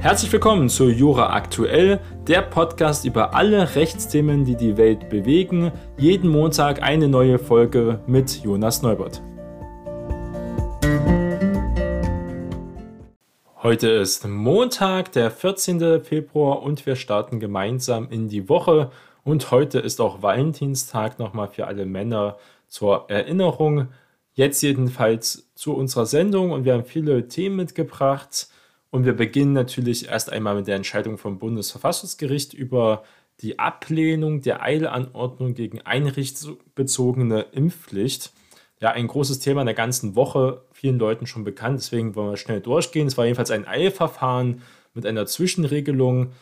Herzlich willkommen zu Jura Aktuell, der Podcast über alle Rechtsthemen, die die Welt bewegen. Jeden Montag eine neue Folge mit Jonas Neubert. Heute ist Montag, der 14. Februar und wir starten gemeinsam in die Woche. Und heute ist auch Valentinstag nochmal für alle Männer zur Erinnerung. Jetzt jedenfalls zu unserer Sendung und wir haben viele Themen mitgebracht. Und wir beginnen natürlich erst einmal mit der Entscheidung vom Bundesverfassungsgericht über die Ablehnung der Eilanordnung gegen einrichtsbezogene Impfpflicht. Ja, ein großes Thema in der ganzen Woche, vielen Leuten schon bekannt, deswegen wollen wir schnell durchgehen. Es war jedenfalls ein Eilverfahren mit einer Zwischenregelung.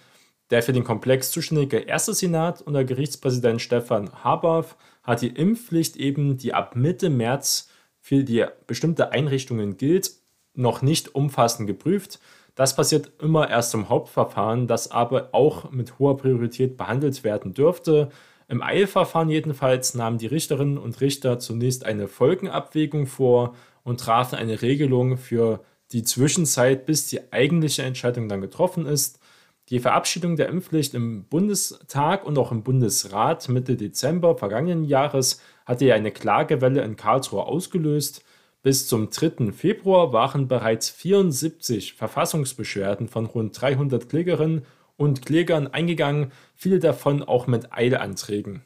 Der für den Komplex zuständige erste Senat unter Gerichtspräsident Stefan Haberf hat die Impfpflicht eben, die ab Mitte März für die bestimmte Einrichtungen gilt, noch nicht umfassend geprüft. Das passiert immer erst im Hauptverfahren, das aber auch mit hoher Priorität behandelt werden dürfte. Im Eilverfahren jedenfalls nahmen die Richterinnen und Richter zunächst eine Folgenabwägung vor und trafen eine Regelung für die Zwischenzeit, bis die eigentliche Entscheidung dann getroffen ist. Die Verabschiedung der Impfpflicht im Bundestag und auch im Bundesrat Mitte Dezember vergangenen Jahres hatte ja eine Klagewelle in Karlsruhe ausgelöst. Bis zum 3. Februar waren bereits 74 Verfassungsbeschwerden von rund 300 Klägerinnen und Klägern eingegangen, viele davon auch mit Eilanträgen.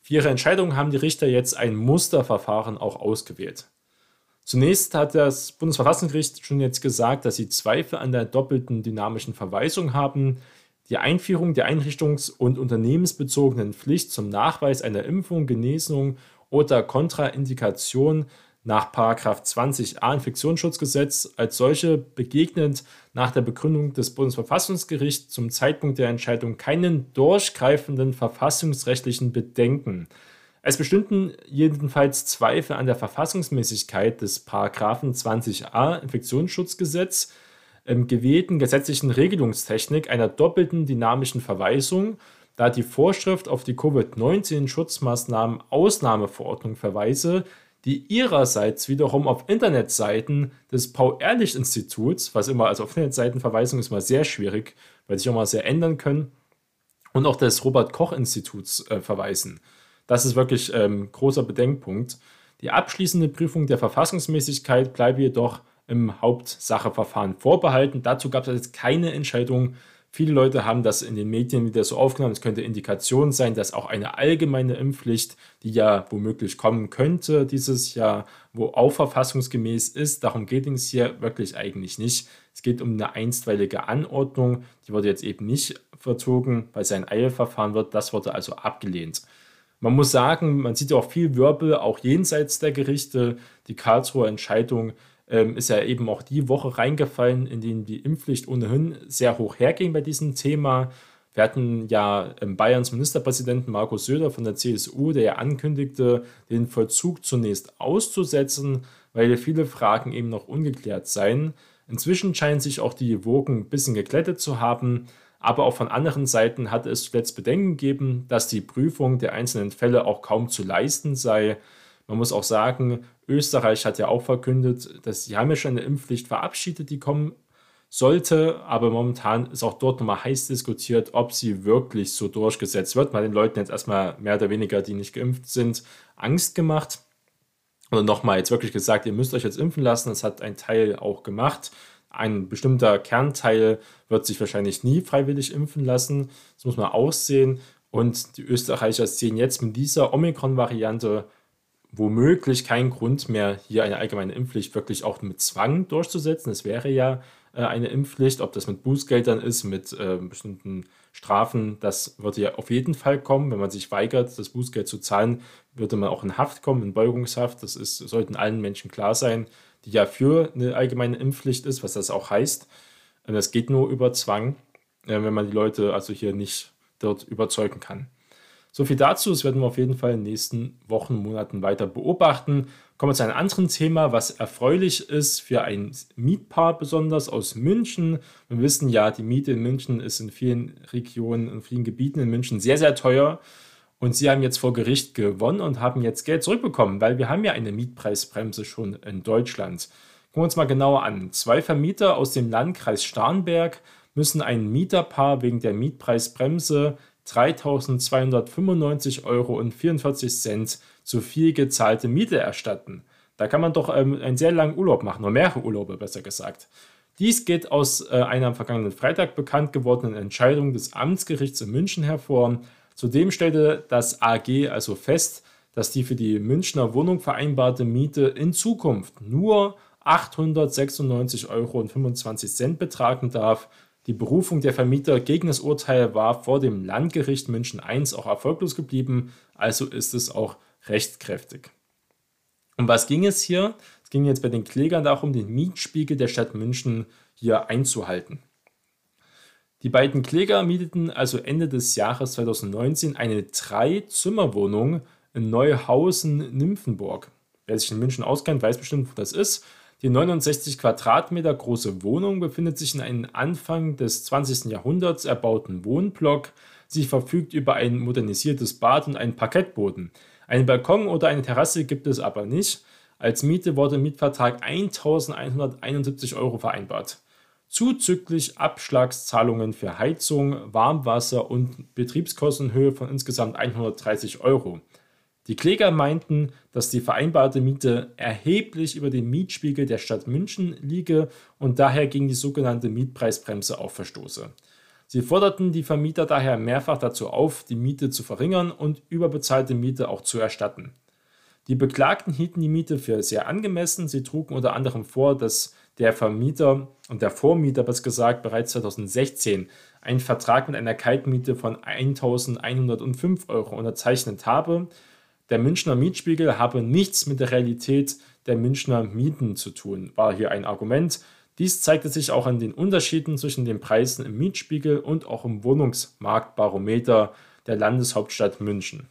Für ihre Entscheidung haben die Richter jetzt ein Musterverfahren auch ausgewählt. Zunächst hat das Bundesverfassungsgericht schon jetzt gesagt, dass sie Zweifel an der doppelten dynamischen Verweisung haben. Die Einführung der einrichtungs- und unternehmensbezogenen Pflicht zum Nachweis einer Impfung, Genesung oder Kontraindikation nach 20a Infektionsschutzgesetz als solche begegnet nach der Begründung des Bundesverfassungsgerichts zum Zeitpunkt der Entscheidung keinen durchgreifenden verfassungsrechtlichen Bedenken. Es bestünden jedenfalls Zweifel an der Verfassungsmäßigkeit des 20a Infektionsschutzgesetz im gewählten gesetzlichen Regelungstechnik einer doppelten dynamischen Verweisung, da die Vorschrift auf die Covid-19-Schutzmaßnahmen Ausnahmeverordnung verweise, die ihrerseits wiederum auf Internetseiten des Paul-Ehrlich-Instituts, was immer, also auf Internetseitenverweisung ist mal sehr schwierig, weil sich auch mal sehr ändern können, und auch des Robert-Koch-Instituts äh, verweisen. Das ist wirklich ähm, großer Bedenkpunkt. Die abschließende Prüfung der Verfassungsmäßigkeit bleibe jedoch im Hauptsacheverfahren vorbehalten. Dazu gab es jetzt keine Entscheidung Viele Leute haben das in den Medien wieder so aufgenommen. Es könnte Indikation sein, dass auch eine allgemeine Impfpflicht, die ja womöglich kommen könnte dieses Jahr, wo auch verfassungsgemäß ist, darum geht es hier wirklich eigentlich nicht. Es geht um eine einstweilige Anordnung, die wurde jetzt eben nicht verzogen, weil es ein Eilverfahren wird. Das wurde also abgelehnt. Man muss sagen, man sieht ja auch viel Wirbel, auch jenseits der Gerichte. Die Karlsruher Entscheidung ähm, ist ja eben auch die Woche reingefallen, in denen die Impfpflicht ohnehin sehr hoch herging bei diesem Thema. Wir hatten ja ähm, Bayerns Ministerpräsidenten Markus Söder von der CSU, der ja ankündigte, den Vollzug zunächst auszusetzen, weil viele Fragen eben noch ungeklärt seien. Inzwischen scheinen sich auch die Wogen ein bisschen geklettet zu haben, aber auch von anderen Seiten hatte es zuletzt Bedenken gegeben, dass die Prüfung der einzelnen Fälle auch kaum zu leisten sei. Man muss auch sagen, Österreich hat ja auch verkündet, dass sie haben ja schon eine Impfpflicht verabschiedet, die kommen sollte, aber momentan ist auch dort nochmal heiß diskutiert, ob sie wirklich so durchgesetzt wird. Hat den Leuten jetzt erstmal mehr oder weniger, die nicht geimpft sind, Angst gemacht. Und nochmal jetzt wirklich gesagt, ihr müsst euch jetzt impfen lassen. Das hat ein Teil auch gemacht. Ein bestimmter Kernteil wird sich wahrscheinlich nie freiwillig impfen lassen. Das muss man aussehen. Und die Österreicher sehen jetzt mit dieser Omikron-Variante womöglich kein Grund mehr, hier eine allgemeine Impfpflicht wirklich auch mit Zwang durchzusetzen. Es wäre ja äh, eine Impfpflicht, ob das mit Bußgeldern ist, mit äh, bestimmten Strafen, das würde ja auf jeden Fall kommen. Wenn man sich weigert, das Bußgeld zu zahlen, würde man auch in Haft kommen, in Beugungshaft. Das ist, sollten allen Menschen klar sein, die ja für eine allgemeine Impfpflicht ist, was das auch heißt. Das geht nur über Zwang, äh, wenn man die Leute also hier nicht dort überzeugen kann. So viel dazu, das werden wir auf jeden Fall in den nächsten Wochen, Monaten weiter beobachten. Kommen wir zu einem anderen Thema, was erfreulich ist für ein Mietpaar besonders aus München. Wir wissen ja, die Miete in München ist in vielen Regionen, in vielen Gebieten in München sehr, sehr teuer. Und sie haben jetzt vor Gericht gewonnen und haben jetzt Geld zurückbekommen, weil wir haben ja eine Mietpreisbremse schon in Deutschland. Gucken wir uns mal genauer an. Zwei Vermieter aus dem Landkreis Starnberg müssen ein Mieterpaar wegen der Mietpreisbremse 3.295,44 Euro zu viel gezahlte Miete erstatten. Da kann man doch ähm, einen sehr langen Urlaub machen, oder mehrere Urlaube besser gesagt. Dies geht aus äh, einer am vergangenen Freitag bekannt gewordenen Entscheidung des Amtsgerichts in München hervor. Zudem stellte das AG also fest, dass die für die Münchner Wohnung vereinbarte Miete in Zukunft nur 896,25 Euro betragen darf. Die Berufung der Vermieter gegen das Urteil war vor dem Landgericht München I auch erfolglos geblieben, also ist es auch rechtskräftig. Um was ging es hier? Es ging jetzt bei den Klägern darum, den Mietspiegel der Stadt München hier einzuhalten. Die beiden Kläger mieteten also Ende des Jahres 2019 eine Drei-Zimmer-Wohnung in Neuhausen-Nymphenburg. Wer sich in München auskennt, weiß bestimmt, wo das ist. Die 69 Quadratmeter große Wohnung befindet sich in einem Anfang des 20. Jahrhunderts erbauten Wohnblock. Sie verfügt über ein modernisiertes Bad und einen Parkettboden. Einen Balkon oder eine Terrasse gibt es aber nicht. Als Miete wurde im Mietvertrag 1171 Euro vereinbart. Zuzüglich Abschlagszahlungen für Heizung, Warmwasser und Betriebskosten in Höhe von insgesamt 130 Euro. Die Kläger meinten, dass die vereinbarte Miete erheblich über dem Mietspiegel der Stadt München liege und daher gegen die sogenannte Mietpreisbremse auch verstoße. Sie forderten die Vermieter daher mehrfach dazu auf, die Miete zu verringern und überbezahlte Miete auch zu erstatten. Die Beklagten hielten die Miete für sehr angemessen. Sie trugen unter anderem vor, dass der Vermieter und der Vormieter, besser gesagt, bereits 2016 einen Vertrag mit einer Kaltmiete von 1.105 Euro unterzeichnet habe, der Münchner Mietspiegel habe nichts mit der Realität der Münchner Mieten zu tun, war hier ein Argument. Dies zeigte sich auch an den Unterschieden zwischen den Preisen im Mietspiegel und auch im Wohnungsmarktbarometer der Landeshauptstadt München.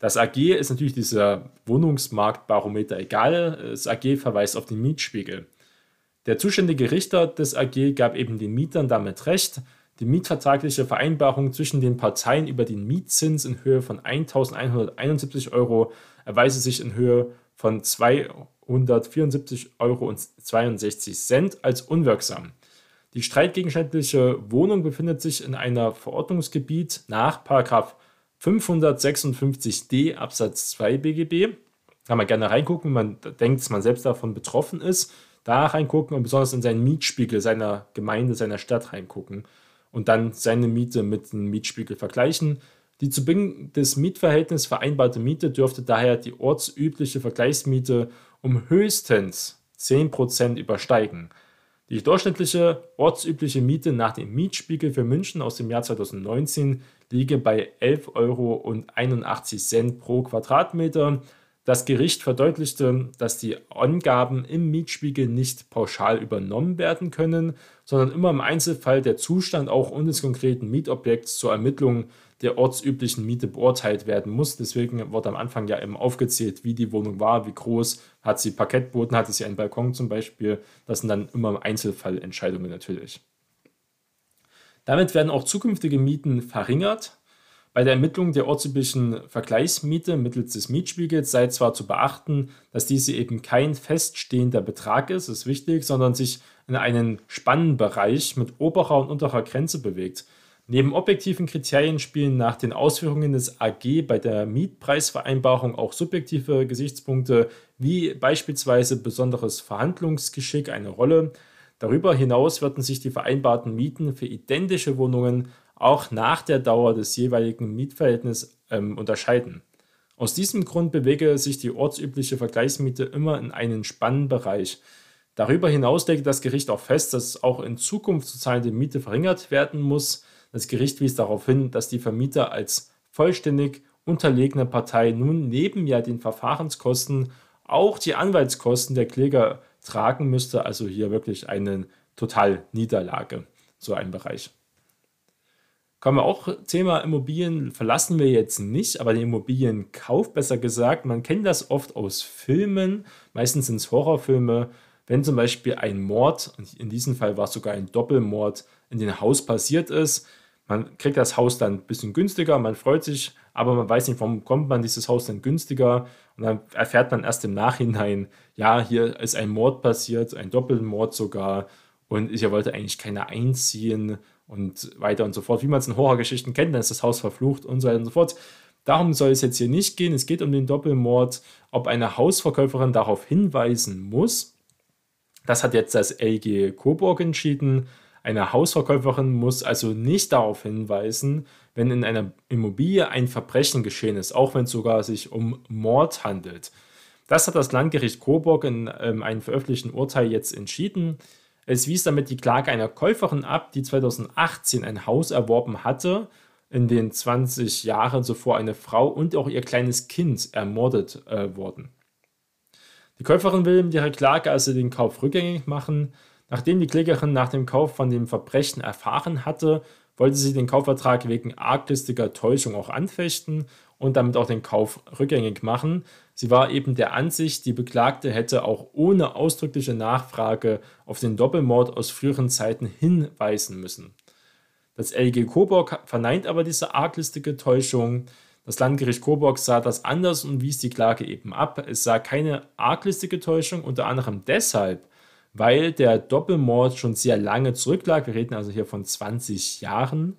Das AG ist natürlich dieser Wohnungsmarktbarometer egal. Das AG verweist auf den Mietspiegel. Der zuständige Richter des AG gab eben den Mietern damit recht, die mietvertragliche Vereinbarung zwischen den Parteien über den Mietzins in Höhe von 1.171 Euro erweise sich in Höhe von 274,62 Euro als unwirksam. Die streitgegenständliche Wohnung befindet sich in einer Verordnungsgebiet nach 556d Absatz 2 BGB. Kann man gerne reingucken, wenn man denkt, dass man selbst davon betroffen ist. Da reingucken und besonders in seinen Mietspiegel seiner Gemeinde, seiner Stadt reingucken und dann seine Miete mit dem Mietspiegel vergleichen. Die zu Beginn des Mietverhältnisses vereinbarte Miete dürfte daher die ortsübliche Vergleichsmiete um höchstens 10% übersteigen. Die durchschnittliche ortsübliche Miete nach dem Mietspiegel für München aus dem Jahr 2019 liege bei 11,81 Euro pro Quadratmeter. Das Gericht verdeutlichte, dass die Angaben im Mietspiegel nicht pauschal übernommen werden können, sondern immer im Einzelfall der Zustand auch des konkreten Mietobjekts zur Ermittlung der ortsüblichen Miete beurteilt werden muss. Deswegen wurde am Anfang ja eben aufgezählt, wie die Wohnung war, wie groß, hat sie Parkettboden, hat sie einen Balkon zum Beispiel. Das sind dann immer im Einzelfall Entscheidungen natürlich. Damit werden auch zukünftige Mieten verringert. Bei der Ermittlung der ortsüblichen Vergleichsmiete mittels des Mietspiegels sei zwar zu beachten, dass diese eben kein feststehender Betrag ist, ist wichtig, sondern sich in einem Spannenbereich mit oberer und unterer Grenze bewegt. Neben objektiven Kriterien spielen nach den Ausführungen des AG bei der Mietpreisvereinbarung auch subjektive Gesichtspunkte wie beispielsweise besonderes Verhandlungsgeschick eine Rolle. Darüber hinaus werden sich die vereinbarten Mieten für identische Wohnungen auch nach der Dauer des jeweiligen Mietverhältnisses ähm, unterscheiden. Aus diesem Grund bewege sich die ortsübliche Vergleichsmiete immer in einen Spannbereich. Darüber hinaus legt das Gericht auch fest, dass auch in Zukunft zu zahlende Miete verringert werden muss. Das Gericht wies darauf hin, dass die Vermieter als vollständig unterlegene Partei nun neben ja den Verfahrenskosten auch die Anwaltskosten der Kläger tragen müsste. Also hier wirklich eine Totalniederlage, so ein Bereich. Kommen wir auch Thema Immobilien verlassen wir jetzt nicht, aber den Immobilienkauf besser gesagt. Man kennt das oft aus Filmen, meistens sind es Horrorfilme, wenn zum Beispiel ein Mord, in diesem Fall war es sogar ein Doppelmord, in dem Haus passiert ist. Man kriegt das Haus dann ein bisschen günstiger, man freut sich, aber man weiß nicht, warum kommt man dieses Haus dann günstiger. Und dann erfährt man erst im Nachhinein, ja, hier ist ein Mord passiert, ein Doppelmord sogar. und ich wollte eigentlich keine einziehen und weiter und so fort. Wie man es in Horrorgeschichten kennt, dann ist das Haus verflucht und so weiter und so fort. Darum soll es jetzt hier nicht gehen. Es geht um den Doppelmord, ob eine Hausverkäuferin darauf hinweisen muss. Das hat jetzt das LG Coburg entschieden. Eine Hausverkäuferin muss also nicht darauf hinweisen, wenn in einer Immobilie ein Verbrechen geschehen ist, auch wenn es sogar sich um Mord handelt. Das hat das Landgericht Coburg in ähm, einem veröffentlichten Urteil jetzt entschieden. Es wies damit die Klage einer Käuferin ab, die 2018 ein Haus erworben hatte, in den 20 Jahren zuvor eine Frau und auch ihr kleines Kind ermordet äh, wurden. Die Käuferin will mit ihrer Klage also den Kauf rückgängig machen. Nachdem die Klägerin nach dem Kauf von dem Verbrechen erfahren hatte, wollte sie den Kaufvertrag wegen arglistiger Täuschung auch anfechten und damit auch den Kauf rückgängig machen. Sie war eben der Ansicht, die Beklagte hätte auch ohne ausdrückliche Nachfrage auf den Doppelmord aus früheren Zeiten hinweisen müssen. Das LG Coburg verneint aber diese arglistige Täuschung. Das Landgericht Coburg sah das anders und wies die Klage eben ab. Es sah keine arglistige Täuschung, unter anderem deshalb, weil der Doppelmord schon sehr lange zurücklag. Wir reden also hier von 20 Jahren.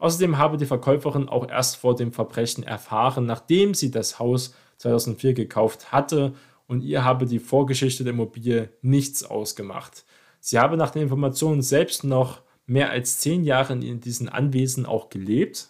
Außerdem habe die Verkäuferin auch erst vor dem Verbrechen erfahren, nachdem sie das Haus 2004 gekauft hatte und ihr habe die Vorgeschichte der Immobilie nichts ausgemacht. Sie habe nach den Informationen selbst noch mehr als zehn Jahre in diesen Anwesen auch gelebt.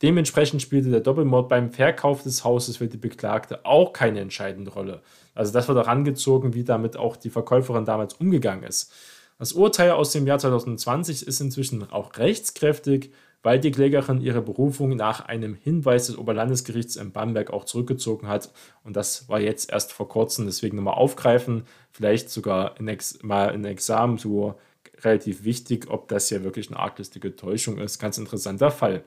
Dementsprechend spielte der Doppelmord beim Verkauf des Hauses für die Beklagte auch keine entscheidende Rolle. Also das wird auch angezogen, wie damit auch die Verkäuferin damals umgegangen ist. Das Urteil aus dem Jahr 2020 ist inzwischen auch rechtskräftig, weil die Klägerin ihre Berufung nach einem Hinweis des Oberlandesgerichts in Bamberg auch zurückgezogen hat. Und das war jetzt erst vor kurzem, deswegen nochmal aufgreifen, vielleicht sogar in mal ein Examen so relativ wichtig, ob das ja wirklich eine arglistige Täuschung ist. Ganz interessanter Fall.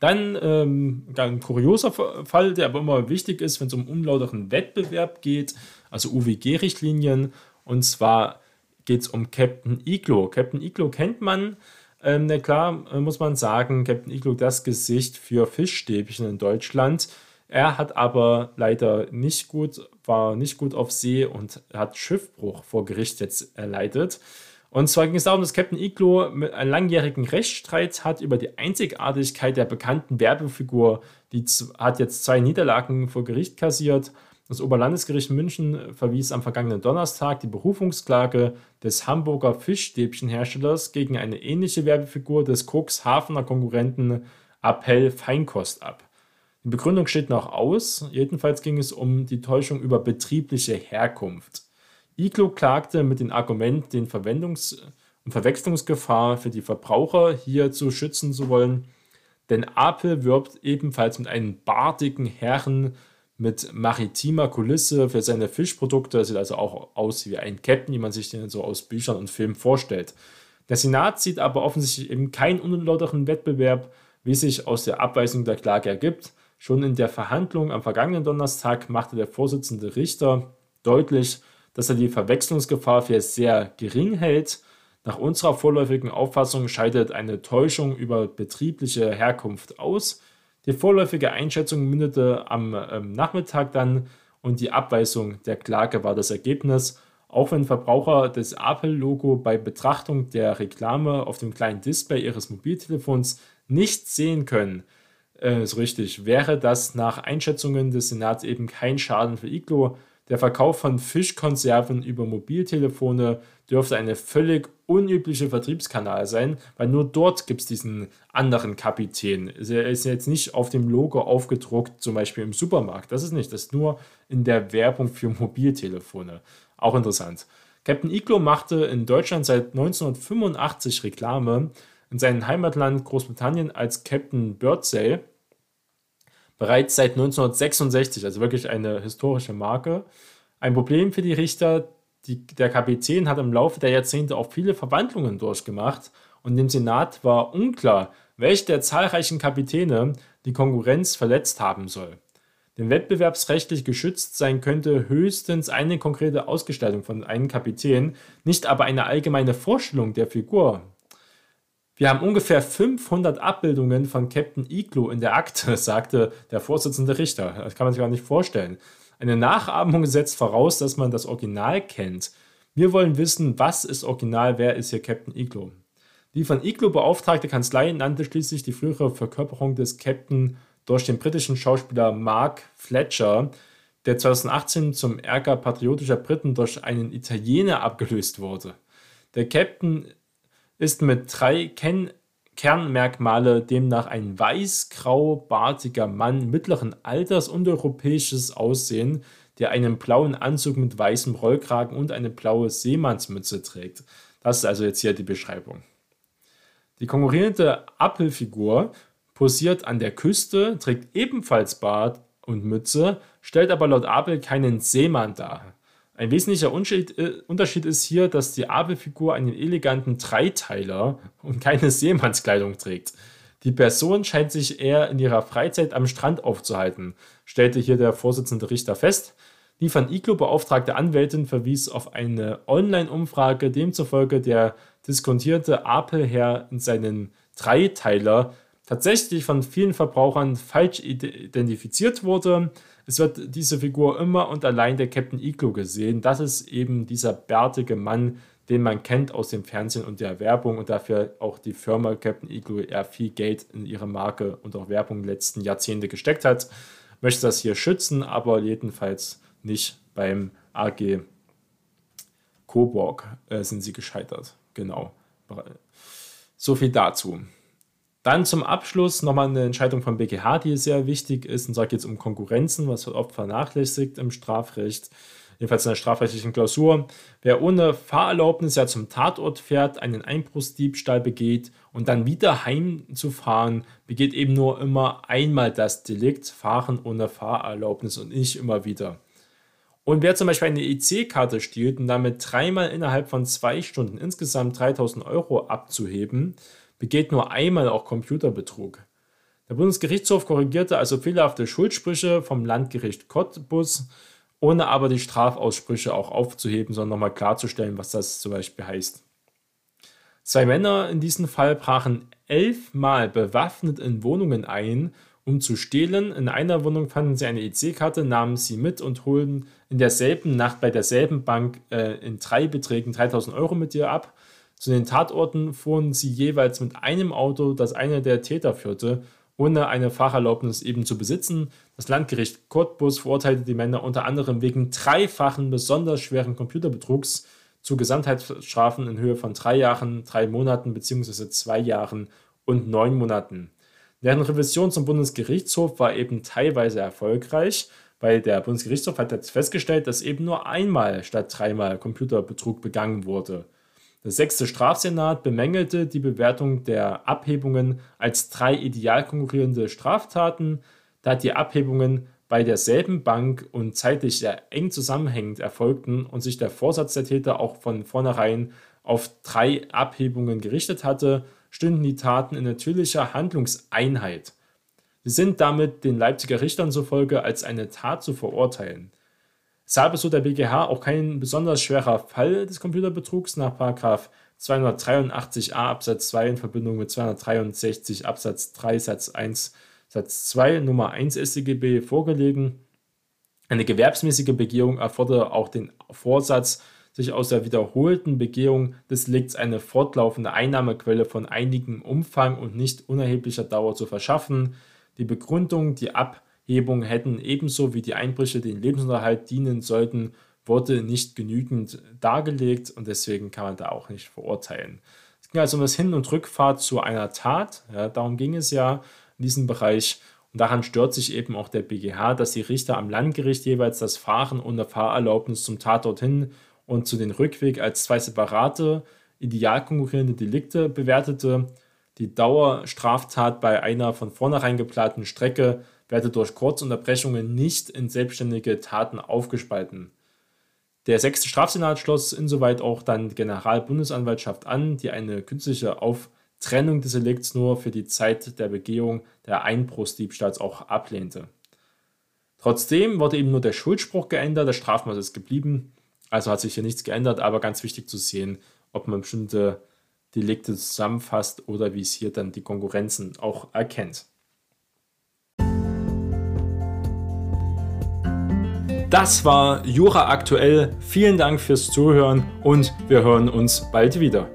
Dann ähm, ein kurioser Fall, der aber immer wichtig ist, wenn es um unlauteren Wettbewerb geht, also UWG-Richtlinien. Und zwar geht es um Captain Iglo. Captain Iglo kennt man. Ähm, na klar, äh, muss man sagen, Captain Iglo das Gesicht für Fischstäbchen in Deutschland. Er hat aber leider nicht gut, war nicht gut auf See und hat Schiffbruch vor Gericht jetzt erleidet. Und zwar ging es darum, dass Captain Iglo einen langjährigen Rechtsstreit hat über die Einzigartigkeit der bekannten Werbefigur. Die hat jetzt zwei Niederlagen vor Gericht kassiert. Das Oberlandesgericht München verwies am vergangenen Donnerstag die Berufungsklage des Hamburger Fischstäbchenherstellers gegen eine ähnliche Werbefigur des Cuxhavener Konkurrenten Appell Feinkost ab. Die Begründung steht noch aus. Jedenfalls ging es um die Täuschung über betriebliche Herkunft. Iglo klagte mit dem Argument, den Verwendungs- und Verwechslungsgefahr für die Verbraucher hier zu schützen zu wollen, denn Apel wirbt ebenfalls mit einem bartigen Herren mit maritimer Kulisse für seine Fischprodukte. Das sieht also auch aus wie ein Captain, wie man sich den so aus Büchern und Filmen vorstellt. Der Senat sieht aber offensichtlich eben keinen unlauteren Wettbewerb, wie sich aus der Abweisung der Klage ergibt. Schon in der Verhandlung am vergangenen Donnerstag machte der Vorsitzende Richter deutlich, dass er die Verwechslungsgefahr für sehr gering hält. Nach unserer vorläufigen Auffassung scheidet eine Täuschung über betriebliche Herkunft aus. Die vorläufige Einschätzung mündete am ähm, Nachmittag dann und die Abweisung der Klage war das Ergebnis. Auch wenn Verbraucher das Apple-Logo bei Betrachtung der Reklame auf dem kleinen Display ihres Mobiltelefons nicht sehen können, äh, so richtig, wäre das nach Einschätzungen des Senats eben kein Schaden für Iglo. Der Verkauf von Fischkonserven über Mobiltelefone dürfte eine völlig unübliche Vertriebskanal sein, weil nur dort gibt es diesen anderen Kapitän. Er ist jetzt nicht auf dem Logo aufgedruckt, zum Beispiel im Supermarkt. Das ist nicht, das ist nur in der Werbung für Mobiltelefone. Auch interessant. Captain Iglo machte in Deutschland seit 1985 Reklame, in seinem Heimatland Großbritannien als Captain Birdsey bereits seit 1966, also wirklich eine historische Marke. Ein Problem für die Richter, die, der Kapitän hat im Laufe der Jahrzehnte auch viele Verwandlungen durchgemacht und dem Senat war unklar, welche der zahlreichen Kapitäne die Konkurrenz verletzt haben soll. Denn wettbewerbsrechtlich geschützt sein könnte höchstens eine konkrete Ausgestaltung von einem Kapitän, nicht aber eine allgemeine Vorstellung der Figur, wir haben ungefähr 500 Abbildungen von Captain Iglo in der Akte, sagte der Vorsitzende Richter. Das kann man sich gar nicht vorstellen. Eine Nachahmung setzt voraus, dass man das Original kennt. Wir wollen wissen, was ist original, wer ist hier Captain Iglo. Die von Iglo beauftragte Kanzlei nannte schließlich die frühere Verkörperung des Captain durch den britischen Schauspieler Mark Fletcher, der 2018 zum Ärger patriotischer Briten durch einen Italiener abgelöst wurde. Der Captain ist mit drei Ken Kernmerkmale demnach ein weiß-grau-bartiger Mann mittleren Alters und europäisches Aussehen, der einen blauen Anzug mit weißem Rollkragen und eine blaue Seemannsmütze trägt. Das ist also jetzt hier die Beschreibung. Die konkurrierende Appelfigur posiert an der Küste, trägt ebenfalls Bart und Mütze, stellt aber laut Abel keinen Seemann dar. Ein wesentlicher äh, Unterschied ist hier, dass die Abel-Figur einen eleganten Dreiteiler und keine Seemannskleidung trägt. Die Person scheint sich eher in ihrer Freizeit am Strand aufzuhalten, stellte hier der Vorsitzende Richter fest. Die von Iglo beauftragte Anwältin verwies auf eine Online-Umfrage, demzufolge der diskontierte Apel-Herr in seinen Dreiteiler tatsächlich von vielen Verbrauchern falsch identifiziert wurde. Es wird diese Figur immer und allein der Captain Iglo gesehen. Das ist eben dieser bärtige Mann, den man kennt aus dem Fernsehen und der Werbung und dafür auch die Firma Captain Iglo eher viel Geld in ihre Marke und auch Werbung in den letzten Jahrzehnte gesteckt hat. Möchte das hier schützen, aber jedenfalls nicht beim AG Coburg äh, sind sie gescheitert. Genau. So viel dazu. Dann zum Abschluss nochmal eine Entscheidung vom BGH, die sehr wichtig ist. Und zwar geht es um Konkurrenzen, was oft vernachlässigt im Strafrecht. Jedenfalls in der strafrechtlichen Klausur. Wer ohne Fahrerlaubnis ja zum Tatort fährt, einen Einbruchsdiebstahl begeht und dann wieder heimzufahren, begeht eben nur immer einmal das Delikt, Fahren ohne Fahrerlaubnis und nicht immer wieder. Und wer zum Beispiel eine EC-Karte stiehlt und damit dreimal innerhalb von zwei Stunden insgesamt 3000 Euro abzuheben, begeht nur einmal auch Computerbetrug. Der Bundesgerichtshof korrigierte also fehlerhafte Schuldsprüche vom Landgericht Cottbus, ohne aber die Strafaussprüche auch aufzuheben, sondern nochmal klarzustellen, was das zum Beispiel heißt. Zwei Männer in diesem Fall brachen elfmal bewaffnet in Wohnungen ein, um zu stehlen. In einer Wohnung fanden sie eine EC-Karte, nahmen sie mit und holten in derselben Nacht bei derselben Bank äh, in drei Beträgen 3000 Euro mit ihr ab. Zu den Tatorten fuhren sie jeweils mit einem Auto, das einer der Täter führte, ohne eine Fahrerlaubnis eben zu besitzen. Das Landgericht Cottbus verurteilte die Männer unter anderem wegen dreifachen besonders schweren Computerbetrugs zu Gesamtheitsstrafen in Höhe von drei Jahren, drei Monaten bzw. zwei Jahren und neun Monaten. Deren Revision zum Bundesgerichtshof war eben teilweise erfolgreich, weil der Bundesgerichtshof hat jetzt festgestellt, dass eben nur einmal statt dreimal Computerbetrug begangen wurde. Der sechste Strafsenat bemängelte die Bewertung der Abhebungen als drei ideal konkurrierende Straftaten, da die Abhebungen bei derselben Bank und zeitlich sehr eng zusammenhängend erfolgten und sich der Vorsatz der Täter auch von vornherein auf drei Abhebungen gerichtet hatte, stünden die Taten in natürlicher Handlungseinheit. Sie sind damit den Leipziger Richtern zufolge als eine Tat zu verurteilen. Deshalb ist so der BGH auch kein besonders schwerer Fall des Computerbetrugs nach 283a Absatz 2 in Verbindung mit 263 Absatz 3 Satz 1 Satz 2 Nummer 1 StGB vorgelegen. Eine gewerbsmäßige Begehung erfordert auch den Vorsatz, sich aus der wiederholten Begehung des Delikts eine fortlaufende Einnahmequelle von einigem Umfang und nicht unerheblicher Dauer zu verschaffen. Die Begründung, die Ab Hebung hätten ebenso wie die Einbrüche den Lebensunterhalt dienen sollten, wurde nicht genügend dargelegt und deswegen kann man da auch nicht verurteilen. Es ging also um das Hin- und Rückfahrt zu einer Tat. Ja, darum ging es ja in diesem Bereich. Und daran stört sich eben auch der BGH, dass die Richter am Landgericht jeweils das Fahren ohne Fahrerlaubnis zum Tatort hin und zu den Rückweg als zwei separate, ideal konkurrierende Delikte bewertete. Die Dauerstraftat bei einer von vornherein geplanten Strecke werde durch Kurzunterbrechungen nicht in selbstständige Taten aufgespalten. Der sechste Strafsenat schloss insoweit auch dann die Generalbundesanwaltschaft an, die eine künstliche Auftrennung des Delikts nur für die Zeit der Begehung der Einbruchsdiebstahls auch ablehnte. Trotzdem wurde eben nur der Schuldspruch geändert, das Strafmaß ist geblieben, also hat sich hier nichts geändert, aber ganz wichtig zu sehen, ob man bestimmte Delikte zusammenfasst oder wie es hier dann die Konkurrenzen auch erkennt. Das war Jura aktuell. Vielen Dank fürs Zuhören und wir hören uns bald wieder.